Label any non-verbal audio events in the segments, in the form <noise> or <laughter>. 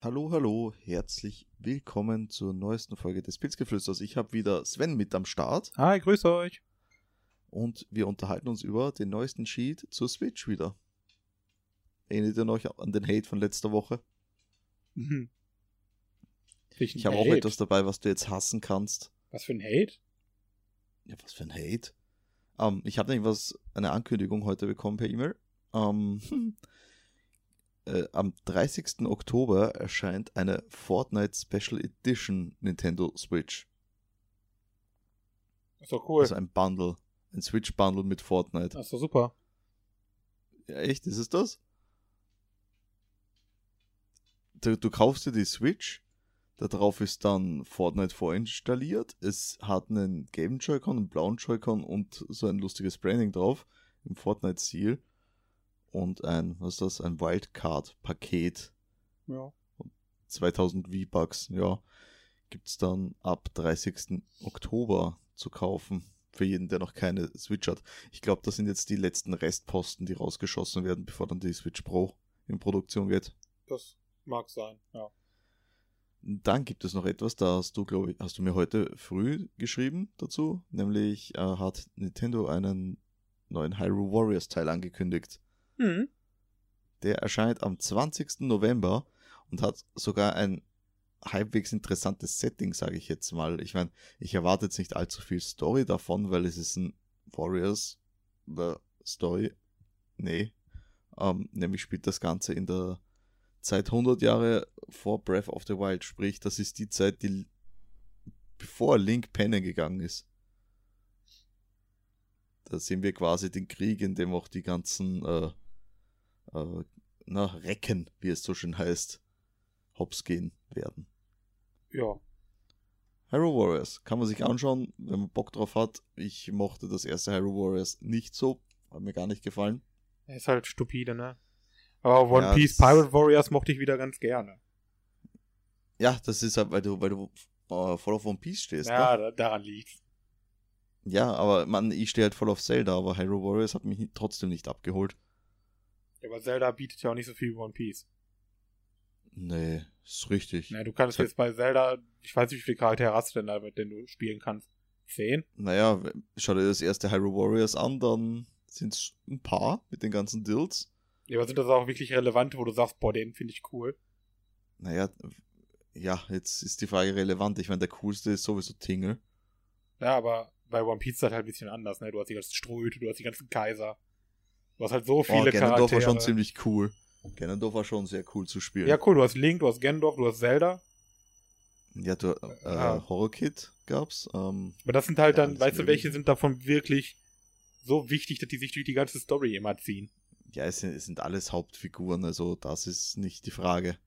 Hallo, hallo, herzlich willkommen zur neuesten Folge des Pilzgeflüsters. Ich habe wieder Sven mit am Start Hi, grüß euch. und wir unterhalten uns über den neuesten Sheet zur Switch wieder. Erinnert ihr euch an den Hate von letzter Woche? Mhm. Ich habe auch etwas dabei, was du jetzt hassen kannst. Was für ein Hate? Ja, was für ein Hate. Ähm, ich habe nämlich was, eine Ankündigung heute bekommen per E-Mail. Ähm, äh, am 30. Oktober erscheint eine Fortnite Special Edition Nintendo Switch. Ist doch cool. Also ein Bundle. Ein Switch-Bundle mit Fortnite. ist doch super. Ja, echt? Ist es das? Du, du kaufst dir die Switch, darauf ist dann Fortnite vorinstalliert. Es hat einen gelben Joy-Con, einen blauen Joy-Con und so ein lustiges Branding drauf im Fortnite-Stil. Und ein, was ist das? Ein Wildcard-Paket. Ja. 2000 V-Bucks, ja. Gibt's dann ab 30. Oktober zu kaufen. Für jeden, der noch keine Switch hat. Ich glaube, das sind jetzt die letzten Restposten, die rausgeschossen werden, bevor dann die Switch Pro in Produktion geht. Das mag sein, ja. Dann gibt es noch etwas, da hast du, glaube ich, hast du mir heute früh geschrieben dazu, nämlich äh, hat Nintendo einen neuen Hyrule Warriors Teil angekündigt. Mhm. Der erscheint am 20. November und hat sogar ein halbwegs interessantes Setting, sage ich jetzt mal. Ich meine, ich erwarte jetzt nicht allzu viel Story davon, weil es ist ein Warriors äh, Story. Nee. Ähm, nämlich spielt das Ganze in der Zeit 100 Jahre vor Breath of the Wild. Sprich, das ist die Zeit, die bevor Link pennen gegangen ist. Da sehen wir quasi den Krieg, in dem auch die ganzen äh, äh, na, Recken, wie es so schön heißt, hops gehen werden. Ja. Hyrule Warriors kann man sich anschauen, wenn man Bock drauf hat. Ich mochte das erste Hyrule Warriors nicht so, hat mir gar nicht gefallen. Ist halt stupide, ne? Aber One Ja, Piece Pirate Warriors mochte ich wieder ganz gerne. Ja, das ist halt, weil du, weil du äh, voll auf One Piece stehst. Ja, Ne? da, daran liegt's. Ja, aber man, ich stehe halt voll auf Zelda, aber Hyrule Warriors hat mich trotzdem nicht abgeholt. Ja, aber Zelda bietet ja auch nicht so viel wie One Piece. Nee, ist richtig. Na, du kannst jetzt bei Zelda, ich weiß nicht, wie viele Charaktere hast du denn da, mit denen du spielen kannst? Zehn? Naja, schau dir das erste Hyrule Warriors an, dann sind es ein paar mit den ganzen Dills. Ja, aber sind das auch wirklich relevante, wo du sagst, boah, den finde ich cool? Naja, ja, jetzt ist die Frage relevant. Ich meine, der coolste ist sowieso Tingle. Ja, aber bei One Piece ist das halt ein bisschen anders, ne? Du hast die ganzen Ströte, du hast die ganzen Kaiser. Du hast halt so Oh, viele Ganondorf war Charaktere. schon ziemlich cool. Ganondorf war schon sehr cool zu spielen. Ja, cool, du hast Link, du hast Gendorf, du hast Zelda. Ja, du, äh, Ah. Horror Kid gab's. Ähm, Aber das sind halt Ja, dann, weißt du, welche sind davon wirklich so wichtig, dass die sich durch die ganze Story immer ziehen? ja, es sind, es sind alles Hauptfiguren, also das ist nicht die Frage.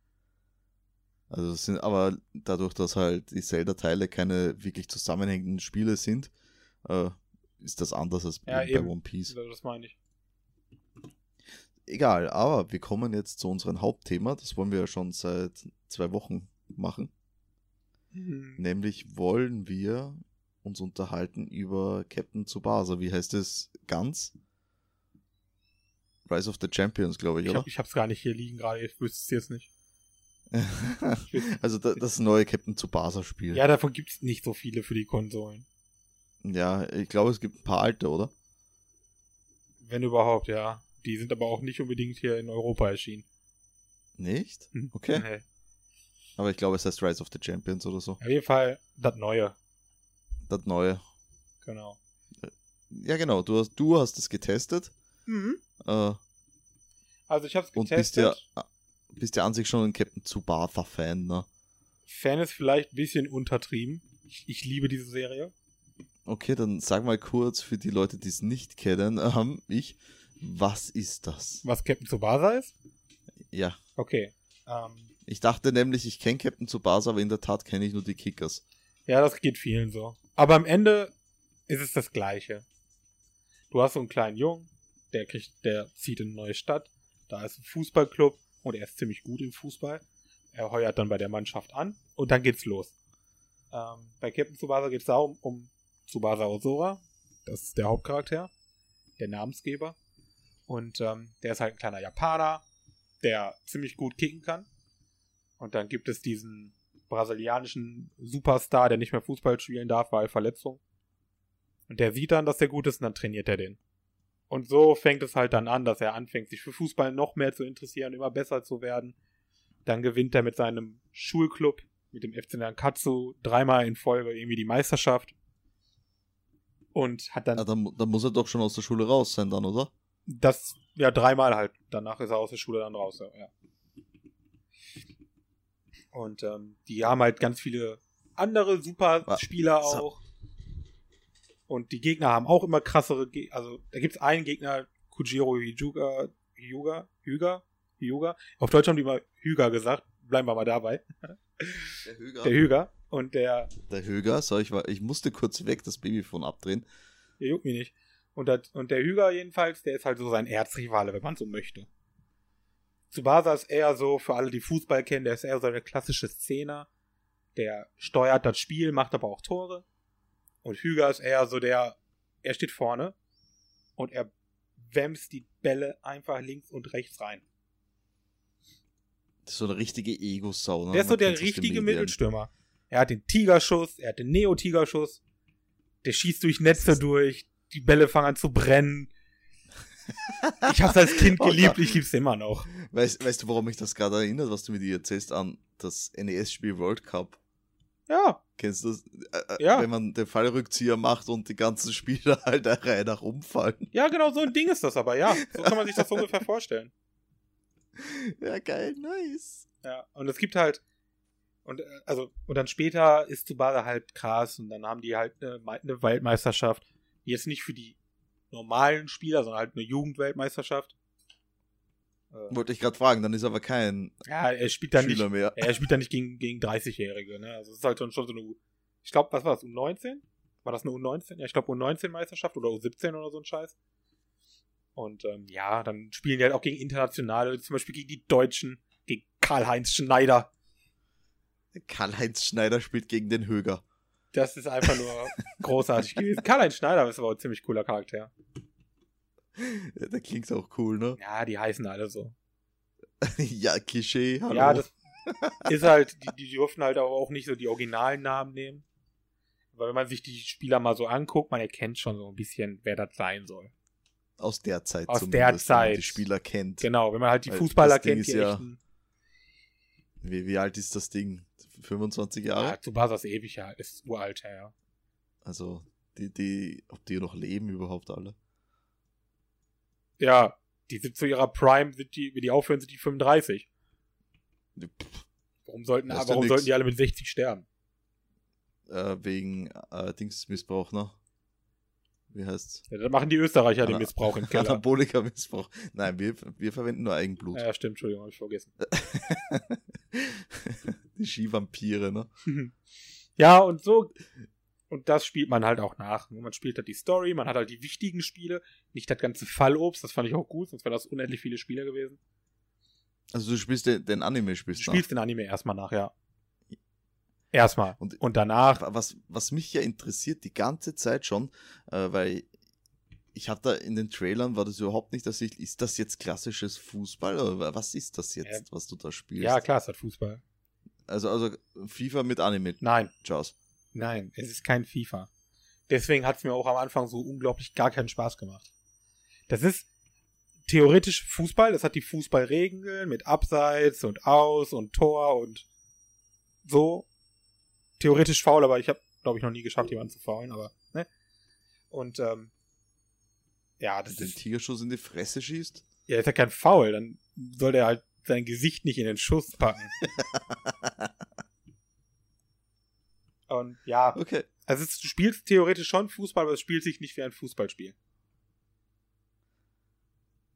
Also es sind aber dadurch, dass halt die Zelda-Teile keine wirklich zusammenhängenden Spiele sind, äh, ist das anders als Ja, bei eben. One Piece. Das meine ich. Egal, aber wir kommen jetzt zu unserem Hauptthema. Das wollen wir ja schon seit zwei Wochen machen. Hm. Nämlich wollen wir uns unterhalten über Captain Tsubasa. Wie heißt es ganz? Rise of the Champions, glaube ich, Ich, oder? hab, ich hab's gar nicht hier liegen gerade, ich wüsste es jetzt nicht. <laughs> also da, das neue Captain Tsubasa-Spiel. Ja, davon gibt's nicht so viele für die Konsolen. ja, ich glaube, es gibt ein paar alte, oder? Wenn überhaupt, ja. Die sind aber auch nicht unbedingt hier in Europa erschienen. Nicht? Hm. Okay. Nee. Aber ich glaube, es heißt Rise of the Champions oder so. Auf jeden Fall das Neue. Das neue. Genau. Ja, genau. Du hast, du hast es getestet. Äh, Also ich hab's und getestet. bist ja, bist ja an sich schon ein Captain Tsubasa-Fan, ne? Fan ist vielleicht ein bisschen untertrieben. Ich, ich liebe diese Serie. Okay, dann sag mal kurz für die Leute, die es nicht kennen, <laughs> ähm, ich, was ist das? Was Captain Tsubasa ist? Ja, Okay. Ähm, ich dachte nämlich, ich kenne Captain Tsubasa, aber in der Tat kenne ich nur die Kickers. Ja, das geht vielen so. Aber am Ende ist es das Gleiche. Du hast so einen kleinen Jungen, der kriegt, der zieht in eine neue Stadt. Da ist ein Fußballclub und er ist ziemlich gut im Fußball. Er heuert dann bei der Mannschaft an und dann geht's los. Ähm, bei Captain Tsubasa geht es darum, um Tsubasa Ozora. Das ist der Hauptcharakter, der Namensgeber. Und ähm, der ist halt ein kleiner Japaner, der ziemlich gut kicken kann. Und dann gibt es diesen brasilianischen Superstar, der nicht mehr Fußball spielen darf, weil Verletzung. Und der sieht dann, dass der gut ist und dann trainiert er den. Und so fängt es halt dann an, dass er anfängt, sich für Fußball noch mehr zu interessieren, immer besser zu werden. Dann gewinnt er mit seinem Schulclub, mit dem FC Nankatsu, dreimal in Folge irgendwie die Meisterschaft. Und hat dann. Ah, dann, dann muss er doch schon aus der Schule raus sein, dann, oder? Das, ja, dreimal halt. Danach ist er aus der Schule dann raus, ja. Und ähm, die haben halt ganz viele andere Superspieler So. auch. Und die Gegner haben auch immer krassere Gegner. Also, da gibt's einen Gegner, Kujiro Hyuga, Hyuga, Hyuga, Hyuga. Auf Deutsch haben die immer Hyuga gesagt. Bleiben wir mal dabei. Der Höger. Der Hyuga. Und der, Der Höger, so, ich, war, ich musste kurz weg das Babyphone abdrehen. der juckt mich nicht. Und, das, und der Hyuga jedenfalls, der ist halt so sein Erzrivale, wenn man so möchte. Tsubasa ist eher so, für alle, die Fußball kennen, der ist eher so der klassische Szene. Der steuert das Spiel, macht aber auch Tore. Und Hyuga ist eher so der, er steht vorne und er wämst die Bälle einfach links und rechts rein. Das ist so eine richtige Ego-Sau. Ne? Der ist so der richtige. Mittelstürmer. Er hat den Tigerschuss, er hat den Neo-Tigerschuss. Der schießt durch Netze durch, die Bälle fangen an zu brennen. Ich hab's als Kind Oh geliebt, ich lieb's immer noch. Weißt, weißt du, warum mich das gerade erinnert, was du mir dir erzählst, an das NES-Spiel World Cup? Ja, Kennst du das? Äh, äh, Ja. Wenn man den Fallrückzieher macht und die ganzen Spieler <laughs> halt der Reihe nach umfallen. ja, genau so ein Ding ist das aber, ja. So kann man sich das ungefähr vorstellen. <laughs> Ja, geil, nice. Ja, und es gibt halt, und äh, also, und dann später ist Tsubasa halt krass und dann haben die halt eine, eine Weltmeisterschaft, jetzt nicht für die normalen Spieler, sondern halt eine Jugendweltmeisterschaft. Äh, Wollte ich gerade fragen, dann ist aber kein ja, er spielt dann nicht, Schüler mehr. er spielt dann nicht gegen, gegen 30-Jährige, ne? Also es ist halt schon, schon so eine, ich glaube, was war das, U19? War das eine U19? Ja, ich glaube U19-Meisterschaft oder U17 oder so ein Scheiß. Und ähm, ja, dann spielen die halt auch gegen Internationale, zum Beispiel gegen die Deutschen, gegen Karl-Heinz Schneider. Karl-Heinz Schneider spielt gegen den Höger. Das ist einfach nur <laughs> großartig gewesen. Karl-Heinz Schneider ist aber auch ein ziemlich cooler Charakter. Ja, der klingt auch cool, ne? Ja, die heißen alle so. <laughs> ja, Klischee, hallo. Ja, das ist halt, die, die dürfen halt aber auch nicht so die originalen Namen nehmen. Weil wenn man sich die Spieler mal so anguckt, man erkennt schon so ein bisschen, wer das sein soll. Aus der Zeit Aus der wenn man Zeit. die Spieler kennt. Genau, wenn man halt die Weil Fußballer kennt, die ja- echten. Wie, wie alt ist das Ding? 25 Jahre? Ja, Tsubasa ist ewig, ja, ist uralt, ja, ja. Also, die, die, ob die noch leben überhaupt alle? Ja, die sind zu ihrer Prime, sind die, wenn die aufhören, sind die 35. Pff, Warum sollten, warum sollten die alle mit 60 sterben? Äh, wegen äh, Dingsmissbrauch, ne? Wie heißt's? Ja, dann machen die Österreicher den Ana- Missbrauch im <laughs> Keller. Anabolika-Missbrauch. Nein, wir, wir verwenden nur Eigenblut. ja, stimmt, Entschuldigung, hab ich vergessen. <laughs> die Skivampire, ne? <laughs> Ja, und so. Und das spielt man halt auch nach. Man spielt halt die Story, man hat halt die wichtigen Spiele, nicht das ganze Fallobst, das fand ich auch gut, sonst wäre das unendlich viele Spiele gewesen. Also du spielst den, den Anime, Du spielst spielst den Anime erstmal nach, ja. Erstmal. Und- Und, danach, nach. Was, was mich ja interessiert, die ganze Zeit schon, äh, weil ich hatte in den Trailern, war das überhaupt nicht ersichtlich, ist das jetzt klassisches Fußball oder was ist das jetzt, was du da spielst? ja, klar, es hat Fußball. Also, also FIFA mit Anime. Nein, Jaws. nein, es ist kein FIFA. Deswegen hat es mir auch am Anfang so unglaublich gar keinen Spaß gemacht. Das ist theoretisch Fußball, das hat die Fußballregeln mit Abseits und Aus und Tor und so. Theoretisch faul, aber ich habe, glaube ich, noch nie geschafft, jemanden zu faulen, aber, ne? Und, ähm, ja, das Den ist, Tigerschuss in die Fresse schießt? ja, ist ja kein Foul, dann soll der halt sein Gesicht nicht in den Schuss packen. <laughs> Und ja, Okay. also es, du spielst theoretisch schon Fußball, aber es spielt sich nicht wie ein Fußballspiel.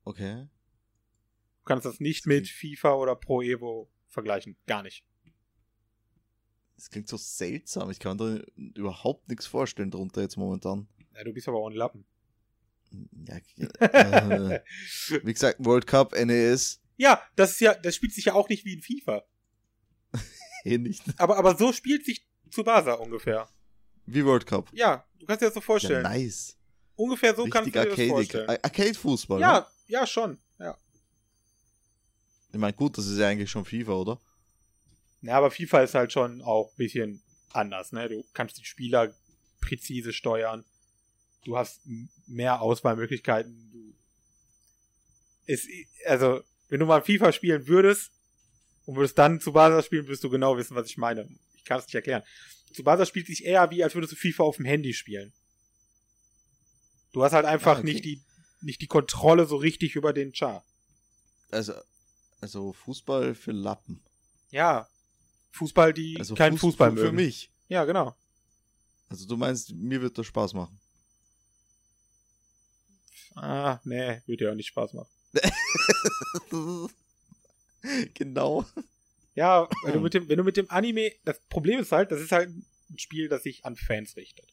Okay. Du kannst das nicht mit FIFA oder Pro Evo vergleichen. Gar nicht. Das klingt so seltsam. Ich kann mir da überhaupt nichts vorstellen drunter jetzt momentan. Ja, du bist aber auch ein Lappen. Ja, <laughs> äh, wie gesagt, World Cup, NES, Ja, das ist ja, das spielt sich ja auch nicht wie in FIFA. <laughs> eh nicht. Aber, aber so spielt sich Tsubasa ungefähr. Wie World Cup. Ja, du kannst dir das so Ja, vorstellen. nice. Ungefähr so kannst Richtig du dir das vorstellen. Ar- Arcade-Fußball. Ne? Ja, ja, schon. Ja. Ich meine, gut, das ist ja eigentlich schon FIFA, oder? Ja, aber FIFA ist halt schon auch ein bisschen anders, ne? Du kannst die Spieler präzise steuern. Du hast mehr Auswahlmöglichkeiten. Du ist, also, wenn du mal FIFA spielen würdest und würdest dann zu Basa spielen, wirst du genau wissen, was ich meine. Ich kann es nicht erklären. Zu Basa spielt sich eher wie, als würdest du FIFA auf dem Handy spielen. Du hast halt einfach ah, okay. nicht die, nicht die Kontrolle so richtig über den Char. Also, also Fußball für Lappen. Ja. Fußball, die also keinen Fuß Fußball mögen. Für mich. Ja, genau. Also du meinst, mir wird das Spaß machen. Ah, nee, wird ja auch nicht Spaß machen. <laughs> genau. Ja, wenn du, mit dem, wenn du mit dem Anime, das Problem ist halt, das ist halt ein Spiel, das sich an Fans richtet.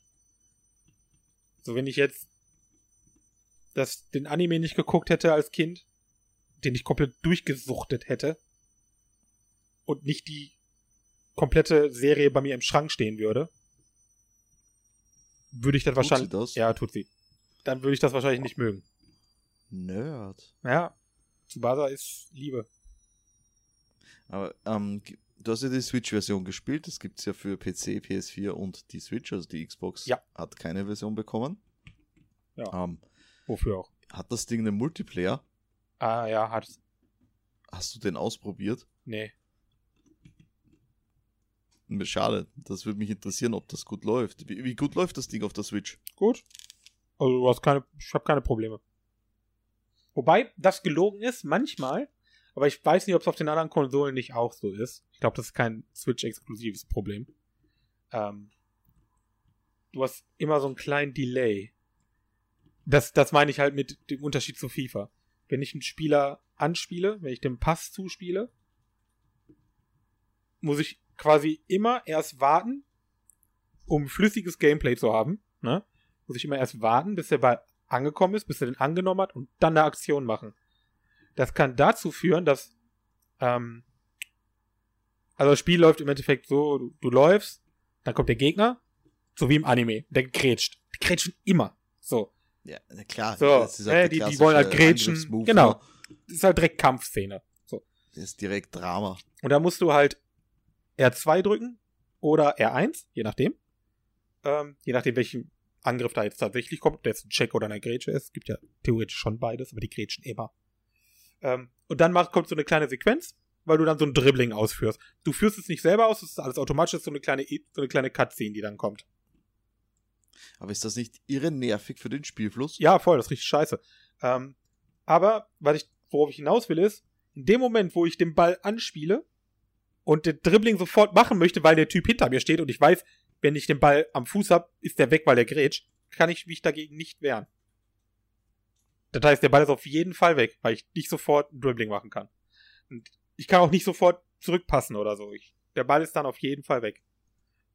So, wenn ich jetzt das, den Anime nicht geguckt hätte als Kind, den ich komplett durchgesuchtet hätte und nicht die komplette Serie bei mir im Schrank stehen würde, würde ich das tut wahrscheinlich. Sie das? Ja, tut sie. Dann würde ich das wahrscheinlich nicht mögen. Nerd. Ja. Tsubasa ist Liebe. Aber ähm, du hast ja die Switch-Version gespielt. Das gibt es ja für PC, PS4 und die Switch, also die Xbox ja. hat keine Version bekommen. Ja. Ähm, Wofür auch? Hat das Ding einen Multiplayer? Ah, ja, hat es. Hast du den ausprobiert? Nee. Schade, das würde mich interessieren, ob das gut läuft. Wie, wie, gut läuft das Ding auf der Switch? Gut. Also du hast keine, ich habe keine Probleme. Wobei das gelogen ist, manchmal, aber ich weiß nicht, ob es auf den anderen Konsolen nicht auch so ist. Ich glaube, das ist kein Switch-exklusives Problem. Ähm, du hast immer so einen kleinen Delay. Das, das meine ich halt mit dem Unterschied zu FIFA. Wenn ich einen Spieler anspiele, wenn ich dem Pass zuspiele, muss ich quasi immer erst warten, um flüssiges Gameplay zu haben. Ne? Muss ich immer erst warten, bis der Ball angekommen ist, bis er den angenommen hat und dann eine Aktion machen. Das kann dazu führen, dass ähm, also das Spiel läuft im Endeffekt so, du, du läufst, dann kommt der Gegner, so wie im Anime, der grätscht. Die grätschen immer. So. Ja, klar. So, halt äh, die, die wollen halt grätschen. Genau. Ne? Das ist halt direkt Kampfszene. So. Das ist direkt Drama. Und da musst du halt R2 drücken oder R1, je nachdem. Ähm, je nachdem, welchen Angriff da jetzt tatsächlich kommt, ob der jetzt ein Check oder eine Grätsche ist. Gibt ja theoretisch schon beides, aber die grätschen immer. Ähm, und dann macht, kommt so eine kleine Sequenz, weil du dann so ein Dribbling ausführst. Du führst es nicht selber aus, das ist alles automatisch, das ist so eine kleine, so eine kleine Cutscene, die dann kommt. Aber ist das nicht irre nervig für den Spielfluss? Ja, voll, das ist richtig scheiße. Ähm, aber, was ich, worauf ich hinaus will, ist, in dem Moment, wo ich den Ball anspiele und den Dribbling sofort machen möchte, weil der Typ hinter mir steht und ich weiß, wenn ich den Ball am Fuß habe, ist der weg, weil der grätscht, kann ich mich dagegen nicht wehren. Das heißt, der Ball ist auf jeden Fall weg, weil ich nicht sofort ein Dribbling machen kann. Und ich kann auch nicht sofort zurückpassen oder so. Ich, der Ball ist dann auf jeden Fall weg.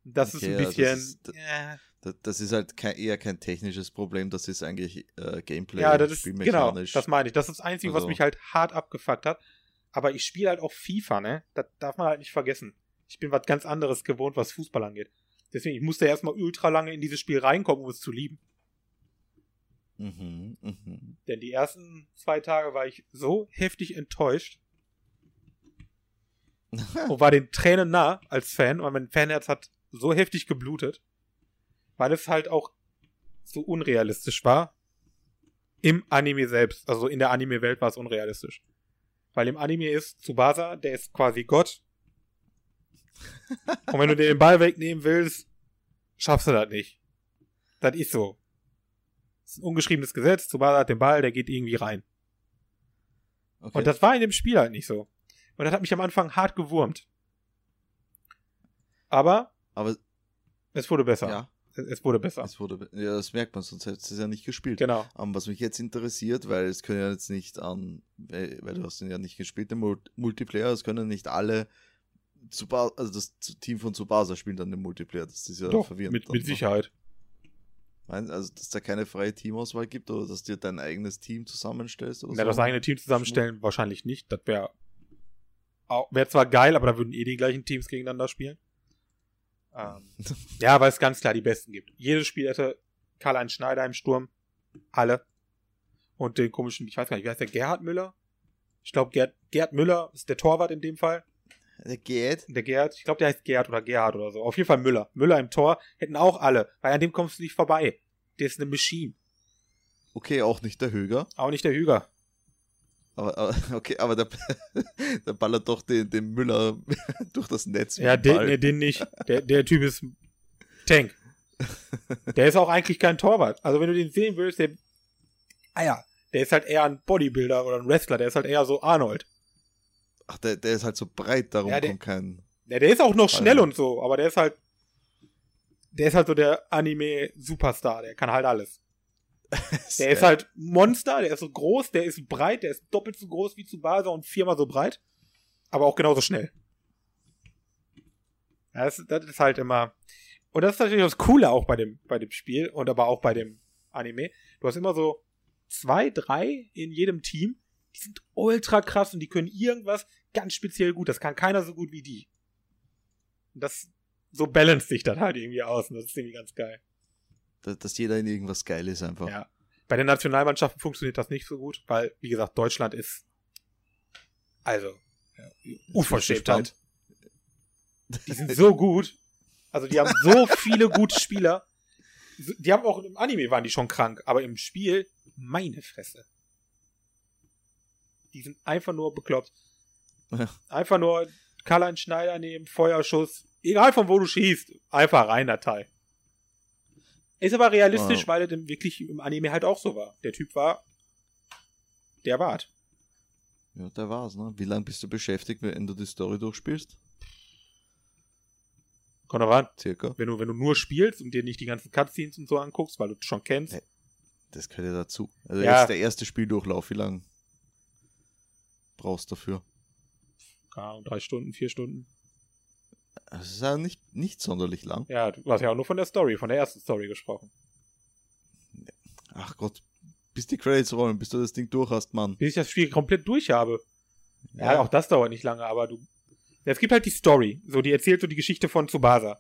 Das okay, ist ein bisschen. Das ist, äh, das ist halt kein, eher kein technisches Problem, das ist eigentlich äh, Gameplay. Ja, das ist genau, das meine ich. Das ist das Einzige, also. was mich halt hart abgefuckt hat. Aber ich spiele halt auch FIFA, ne? Das darf man halt nicht vergessen. Ich bin was ganz anderes gewohnt, was Fußball angeht. Deswegen, ich musste erstmal ultra lange in dieses Spiel reinkommen, um es zu lieben. Mhm, mhm. Denn die ersten zwei Tage war ich so heftig enttäuscht <laughs> und war den Tränen nah als Fan und mein Fanherz hat so heftig geblutet, weil es halt auch so unrealistisch war. Im Anime selbst, also in der Anime-Welt war es unrealistisch. Weil im Anime ist Tsubasa, der ist quasi Gott. Und wenn du dir den Ball wegnehmen willst, schaffst du das nicht. Das ist so. Das ist ein ungeschriebenes Gesetz. Tsubasa hat den Ball, der geht irgendwie rein. Okay. Und das war in dem Spiel halt nicht so. Und das hat mich am Anfang hart gewurmt. Aber, Aber es wurde besser. Ja. Es wurde besser. Es wurde, ja, das merkt man, sonst hättest du es ja nicht gespielt. Genau. Um, was mich jetzt interessiert, weil es können ja jetzt nicht an, weil, weil du hast den ja nicht gespielt, den Multiplayer, es können nicht alle Tsubasa, also das Team von Tsubasa spielt dann den Multiplayer. Das ist ja Doch, verwirrend. Mit, mit Sicherheit. Also, dass da keine freie Teamauswahl gibt oder dass dir dein eigenes Team zusammenstellst oder ja, so? das eigene Team zusammenstellen Schmuck. wahrscheinlich nicht. Das wäre wäre zwar geil, aber da würden eh die gleichen Teams gegeneinander spielen. Ähm, <laughs> ja, weil es ganz klar die Besten gibt. Jedes Spiel hätte Karl-Heinz Schneider im Sturm. Alle. Und den komischen, ich weiß gar nicht, wie heißt der? Gerhard Müller? Ich glaube, Gerd, Gerd Müller ist der Torwart in dem Fall. Der geht. Der Gerd, ich glaube, der heißt Gerd oder Gerhard oder so. Auf jeden Fall Müller. Müller im Tor hätten auch alle, weil an dem kommst du nicht vorbei. Der ist eine Maschine. Okay, auch nicht der Höger. Auch nicht der Hüger. Aber, aber <laughs> okay, aber der, <laughs> der ballert doch den, den Müller <laughs> durch das Netz. Ja, den, nee, den nicht. Der, der Typ ist Tank. Der ist auch eigentlich kein Torwart. Also wenn du den sehen willst, der. Ah ja, der ist halt eher ein Bodybuilder oder ein Wrestler, der ist halt eher so Arnold. Ach, der, der ist halt so breit, darum Ja, der- kommt kein. Ja, der ist auch noch schnell und so, aber der ist halt. Der ist halt so der Anime-Superstar, der kann halt alles. <laughs> Der ist halt Monster, der ist so groß, der ist breit, der ist doppelt so groß wie Tsubasa und viermal so breit. Aber auch genauso schnell. Ja, das, das ist halt immer. Und das ist natürlich das Coole auch bei dem, bei dem Spiel und aber auch bei dem Anime. Du hast immer so zwei, drei in jedem Team, die sind ultra krass und die können irgendwas ganz speziell gut. Das kann keiner so gut wie die. Und das, so balanced sich das halt irgendwie aus und das ist irgendwie ganz geil. dass, dass jeder in irgendwas geil ist einfach. Ja. Bei den Nationalmannschaften funktioniert das nicht so gut, weil, wie gesagt, Deutschland ist. Also. Ja, Unverschämtheit. Die sind so gut. Also, die haben so <laughs> viele gute Spieler. Die haben auch im Anime waren die schon krank, aber im Spiel, meine Fresse. Die sind einfach nur bekloppt. Ja. <laughs> Einfach nur Karl-Heinz Schneider nehmen, Feuerschuss. Egal von wo du schießt. Einfach rein, Datei. Ist aber realistisch, Wow. weil er dann wirklich im Anime halt auch so war. Der Typ war der Wart. Ja, der war's, ne? Wie lange bist du beschäftigt, wenn du die Story durchspielst? Kommt doch ran. Circa. Wenn du, wenn du nur spielst und dir nicht die ganzen Cutscenes und so anguckst, weil du schon kennst. Ja. Das gehört ja dazu. Also Ja. jetzt der erste Spieldurchlauf, wie lange brauchst du dafür? Ahnung, drei Stunden, vier Stunden. Das ist ja nicht, nicht sonderlich lang. Ja, du hast ja auch nur von der Story, von der ersten Story gesprochen. Ach Gott, bis die Credits rollen, bis du das Ding durch hast, Mann. Bis ich das Spiel komplett durch habe. Ja, auch das dauert nicht lange, aber du. Ja, es gibt halt die Story. So, die erzählt so die Geschichte von Tsubasa.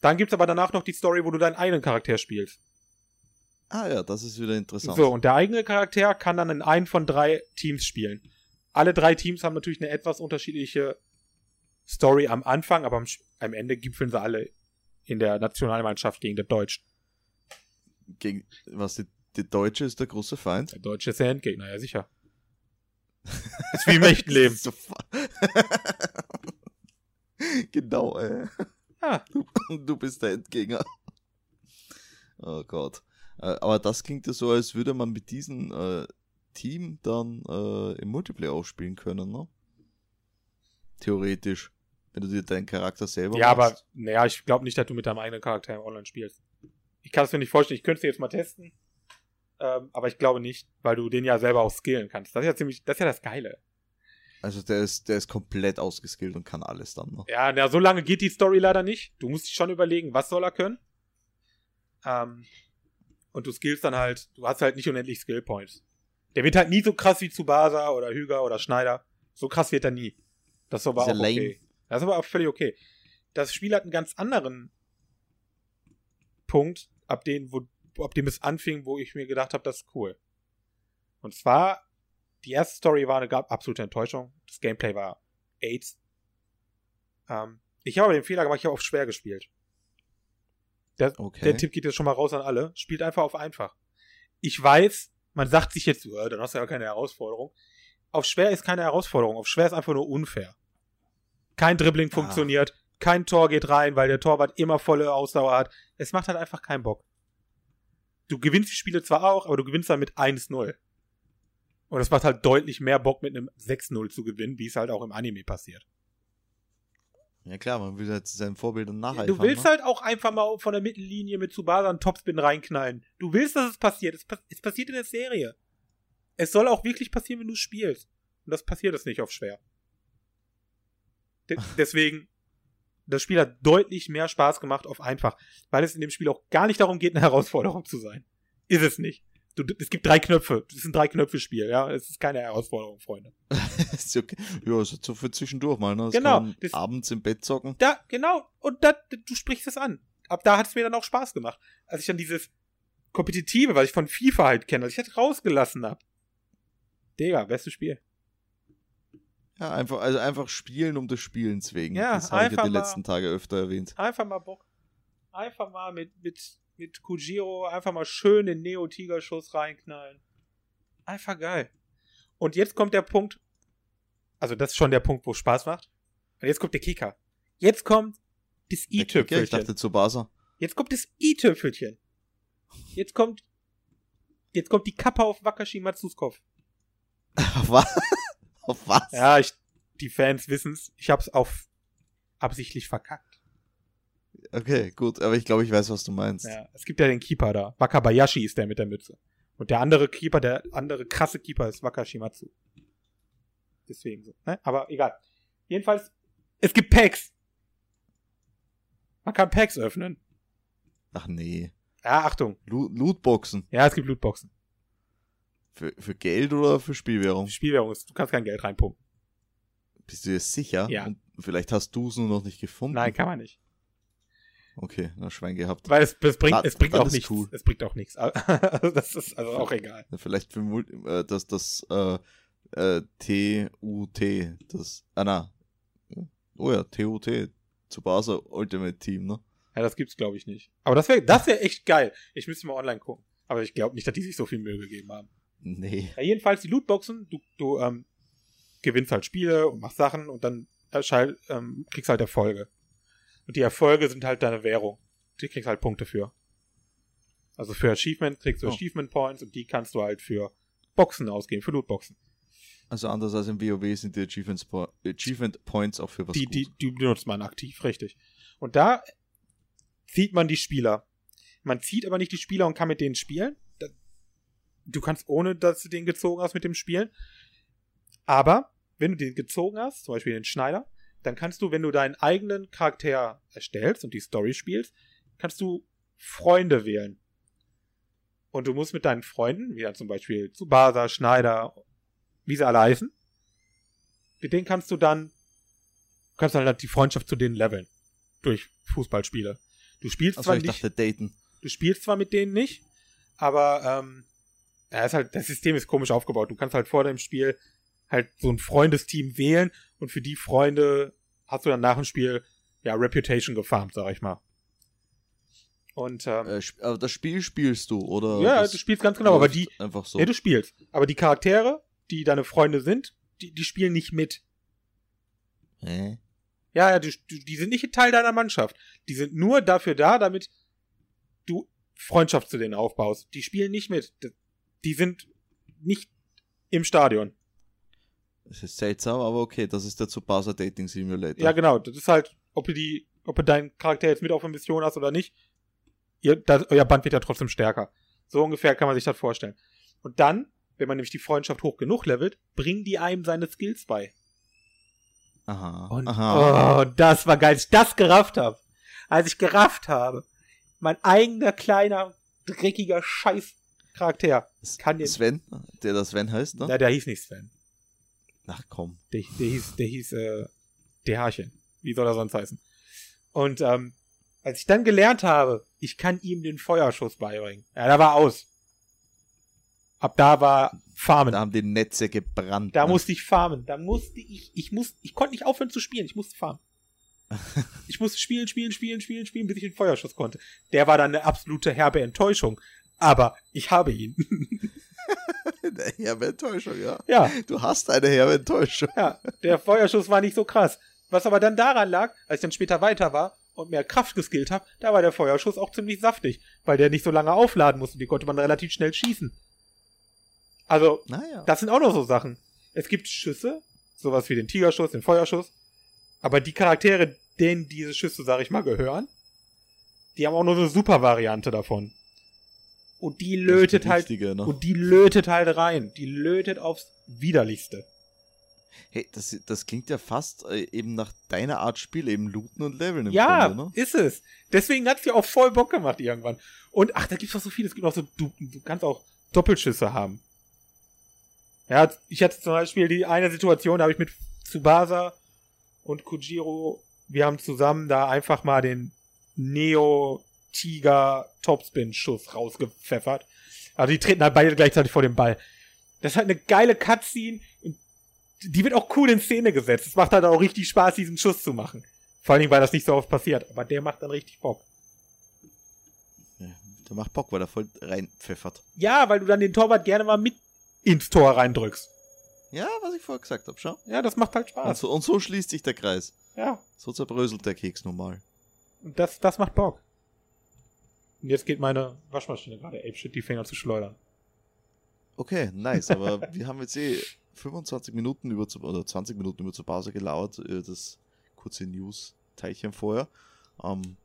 Dann gibt's aber danach noch die Story, wo du deinen eigenen Charakter spielst. Ah ja, das ist wieder interessant. So, und der eigene Charakter kann dann in einem von drei Teams spielen. Alle drei Teams haben natürlich eine etwas unterschiedliche Story am Anfang, aber am, am Ende gipfeln sie alle in der Nationalmannschaft gegen den Deutschen. Gegen, was, die, die Deutsche ist der große Feind? Der Deutsche ist der Endgegner, ja sicher. <laughs> ist wie im echten Leben. <laughs> Genau, ey. Ja, Du, <laughs> du bist der Endgegner. Oh Gott. Äh, Aber das klingt ja so, als würde man mit diesem äh, Team dann äh, im Multiplayer auch spielen können, ne? Theoretisch. Wenn du dir deinen Charakter selber ja aber machst. naja, ich glaube nicht, dass du mit deinem eigenen Charakter im Online spielst. Ich kann es mir nicht vorstellen, ich könnte es dir jetzt mal testen. Ähm, aber ich glaube nicht, weil du den ja selber auch skillen kannst. Das ist ja ziemlich, das ist ja das Geile. Also der ist, der ist komplett ausgeskillt und kann alles dann, ne? Ja, na, so lange geht die Story leider nicht. Du musst dich schon überlegen, was soll er können. Ähm, und du skillst dann halt, du hast halt nicht unendlich Skill Points. Der wird halt nie so krass wie Tsubasa oder Hüger oder Schneider. So krass wird er nie. Das ist aber auch okay. Das ist aber auch völlig okay. Das Spiel hat einen ganz anderen Punkt, ab dem, wo, ab dem es anfing, wo ich mir gedacht habe, das ist cool. Und zwar, die erste Story war eine gab absolute Enttäuschung. Das Gameplay war AIDS. Ähm, ich habe aber den Fehler gemacht, ich habe auf schwer gespielt. Der, Okay. der Tipp geht jetzt schon mal raus an alle. Spielt einfach auf einfach. Ich weiß, man sagt sich jetzt, "Ja, dann hast du ja keine Herausforderung. Auf schwer ist keine Herausforderung. Auf schwer ist einfach nur unfair. Kein Dribbling Ah. funktioniert, kein Tor geht rein, weil der Torwart immer volle Ausdauer hat. Es macht halt einfach keinen Bock. Du gewinnst die Spiele zwar auch, aber du gewinnst dann mit 1-0. Und es macht halt deutlich mehr Bock, mit einem 6-0 zu gewinnen, wie es halt auch im Anime passiert. Ja klar, man will jetzt seinen Vorbildern nacheifern. Du willst ne? halt auch einfach mal von der Mittellinie mit Tsubasa einen Topspin reinknallen. Du willst, dass es passiert. Es, es passiert in der Serie. Es soll auch wirklich passieren, wenn du spielst. Und das passiert es nicht auf schwer. De <laughs> deswegen, das Spiel hat deutlich mehr Spaß gemacht auf einfach, weil es in dem Spiel auch gar nicht darum geht, eine <laughs> Herausforderung zu sein. Ist es nicht. Du, es gibt drei Knöpfe. Das ist ein Drei-Knöpfe-Spiel, ja. Es ist keine Herausforderung, Freunde. <laughs> ist okay. Ja, ist so für zwischendurch mal, ne? Das Genau, das- abends im Bett zocken. Da, genau. Und da, du sprichst es an. Ab da hat es mir dann auch Spaß gemacht. Als ich dann dieses Kompetitive, was ich von FIFA halt kenne, als ich das rausgelassen hab. Digga, bestes Spiel. Ja, einfach, also einfach spielen um des Spielens wegen. Ja, das habe ich ja die letzten Tage öfter erwähnt. Einfach mal Bock. Einfach mal mit, mit, mit Kujiro einfach mal schön den Neo-Tiger-Schuss reinknallen. Einfach geil. Und jetzt kommt der Punkt, also das ist schon der Punkt, wo es Spaß macht. Und jetzt kommt der Kicker. Jetzt kommt das Kicker, Ich i-Tüpfelchen. dachte Tsubasa. Jetzt kommt das i-Tüpfelchen. Jetzt kommt, jetzt kommt die Kappe auf Wakashi Matsus Kopf. Auf was? <laughs> Auf was? Ja, ich, die Fans wissen's. Ich hab's auf absichtlich verkackt. Okay, gut, aber ich glaube, ich weiß, was du meinst. Ja, es gibt ja den Keeper da. Wakabayashi ist der mit der Mütze. Und der andere Keeper, der andere krasse Keeper ist Wakashimatsu. Deswegen so. Ne? Aber egal. Jedenfalls, es gibt Packs. Man kann Packs öffnen. Ach nee. Ja, Achtung. Lo Lootboxen. Ja, es gibt Lootboxen. Für, für Geld oder für Spielwährung? Spielwährung ist, du kannst kein Geld reinpumpen. Bist du dir sicher? Ja. Und vielleicht hast du es nur noch nicht gefunden. Nein, kann man nicht. Okay, na Schwein gehabt. Weil es, es bringt, Da- es bringt auch nichts. cool. Es bringt auch nichts. Also <laughs> das ist also auch egal. Vielleicht für äh, das, das äh, äh, T-U-T. Das. Ah na. Oh ja, T-U-T. Tsubasa Ultimate Team, ne? Ja, das gibt's glaube ich nicht. Aber das wäre das wär echt geil. Ich müsste mal online gucken. Aber ich glaube nicht, dass die sich so viel Mühe gegeben haben. Nee. Ja, jedenfalls die Lootboxen, du, du ähm, gewinnst halt Spiele und machst Sachen und dann erschall, ähm, kriegst halt Erfolge. Und die Erfolge sind halt deine Währung. Die kriegst halt Punkte für. Also für Achievement kriegst du Oh. Achievement Points und die kannst du halt für Boxen ausgeben, für Lootboxen. Also anders als im WoW sind die Achievements Achievement Points auch für was Die, gut. die, die benutzt man aktiv, richtig. Und da zieht man die Spieler. Man zieht aber nicht die Spieler und kann mit denen spielen. Du kannst ohne, dass du den gezogen hast, mit dem spielen. Aber wenn du den gezogen hast, zum Beispiel den Schneider, dann kannst du, wenn du deinen eigenen Charakter erstellst und die Story spielst, kannst du Freunde wählen. Und du musst mit deinen Freunden, wie dann zum Beispiel Tsubasa, Schneider, wie sie alle heißen, mit denen kannst du dann, kannst du halt die Freundschaft zu denen leveln. Durch Fußballspiele. Du spielst Achso, zwar ich nicht, dachte daten. du spielst zwar mit denen nicht, aber ähm, ja, ist halt, das System ist komisch aufgebaut. Du kannst halt vor dem Spiel halt so ein Freundesteam wählen und für die Freunde hast du dann nach dem Spiel ja Reputation gefarmt, sag ich mal. Und ähm, Äh, aber das Spiel spielst du, oder? ja, du spielst ganz genau, aber die, Einfach so. ja, du spielst. Aber die Charaktere, die deine Freunde sind, die, die spielen nicht mit. Hä? Ja, ja, die, die sind nicht Teil deiner Mannschaft. Die sind nur dafür da, damit du Freundschaft zu denen aufbaust. Die spielen nicht mit. Die sind nicht im Stadion. Das ist seltsam, aber okay, das ist der Tsubasa Dating Simulator. Ja, genau. Das ist halt, ob du die, ob du deinen Charakter jetzt mit auf eine Mission hast oder nicht. Ihr, das, euer Band wird ja trotzdem stärker. So ungefähr kann man sich das vorstellen. Und dann, wenn man nämlich die Freundschaft hoch genug levelt, bringen die einem seine Skills bei. Aha. Und Aha. oh, das war geil, als ich das gerafft habe. Als ich gerafft habe, mein eigener kleiner, dreckiger Scheiß-Charakter kann jetzt. Sven, der das Sven heißt, ne? Ja, der hieß nicht Sven. Ach komm. Der, der hieß, der hieß, äh, der Harchen. Wie soll er sonst heißen? Und, ähm, als ich dann gelernt habe, ich kann ihm den Feuerschuss beibringen. Ja, da war aus. Ab da war Farmen. Da Da, haben die Netze gebrannt. ne? musste ich farmen. Da musste ich, ich muss, ich konnte nicht aufhören zu spielen. Ich musste farmen. <laughs> ich musste spielen, spielen, spielen, spielen, spielen, bis ich den Feuerschuss konnte. Der war dann eine absolute herbe Enttäuschung. Aber ich habe ihn. <laughs> Eine herbe Enttäuschung, ja. ja, Du hast eine herbe Enttäuschung. ja. Der Feuerschuss war nicht so krass. Was aber dann daran lag, als ich dann später weiter war und mehr Kraft geskillt habe, da war der Feuerschuss auch ziemlich saftig, weil der nicht so lange aufladen musste. Die konnte man relativ schnell schießen. Also, Naja. Das sind auch noch so Sachen. Es gibt Schüsse, sowas wie den Tigerschuss, den Feuerschuss. Aber die Charaktere, denen diese Schüsse, sag ich mal, gehören, die haben auch nur so eine super Variante davon. Und die lötet halt, ne? und die lötet halt rein. Die lötet aufs Widerlichste. Hey, das, das klingt ja fast äh, eben nach deiner Art Spiel, eben looten und leveln im ja, Grunde, ne? ist es. Deswegen hat's ja auch voll Bock gemacht irgendwann. Und ach, da gibt's auch so viel. Es gibt auch so, du, du kannst auch Doppelschüsse haben. Ja, ich hatte zum Beispiel die eine Situation, da habe ich mit Tsubasa und Kujiro, wir haben zusammen da einfach mal den Neo Tiger Topspin Schuss rausgepfeffert. Also die treten halt beide gleichzeitig vor dem Ball. Das ist halt eine geile Cutscene. Und die wird auch cool in Szene gesetzt. Es macht halt auch richtig Spaß, diesen Schuss zu machen. Vor allen Dingen, weil das nicht so oft passiert. Aber der macht dann richtig Bock. Ja, der macht Bock, weil er voll reinpfeffert. Ja, weil du dann den Torwart gerne mal mit ins Tor reindrückst. Ja, was ich vorher gesagt habe, schau. Ja, das macht halt Und Spaß. so, und so schließt sich der Kreis. Ja, So zerbröselt der Keks nun mal. und das, das macht Bock. Und jetzt geht meine Waschmaschine gerade apeshit die Finger zu schleudern. Okay, nice, aber <laughs> wir haben jetzt eh 25 Minuten über zu, oder 20 Minuten über zur Pause gelauert, äh, das kurze News-Teilchen vorher. Ähm,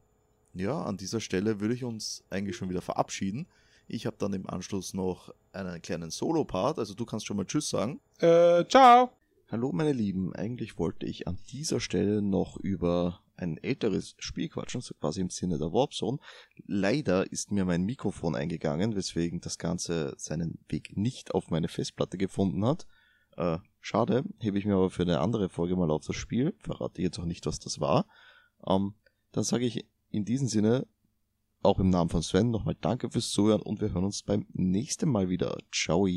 ja, an dieser Stelle würde ich uns eigentlich schon wieder verabschieden. Ich habe dann im Anschluss noch einen kleinen Solo-Part, also du kannst schon mal Tschüss sagen. Äh, ciao. Hallo meine Lieben, eigentlich wollte ich an dieser Stelle noch über ein älteres Spiel quatschen, so quasi im Sinne der Warpzone. Leider ist mir mein Mikrofon eingegangen, weswegen das Ganze seinen Weg nicht auf meine Festplatte gefunden hat. Äh, schade, hebe ich mir aber für eine andere Folge mal auf das Spiel, verrate jetzt auch nicht, was das war. Ähm, dann sage ich in diesem Sinne, auch im Namen von Sven, nochmal danke fürs Zuhören und wir hören uns beim nächsten Mal wieder. Ciao.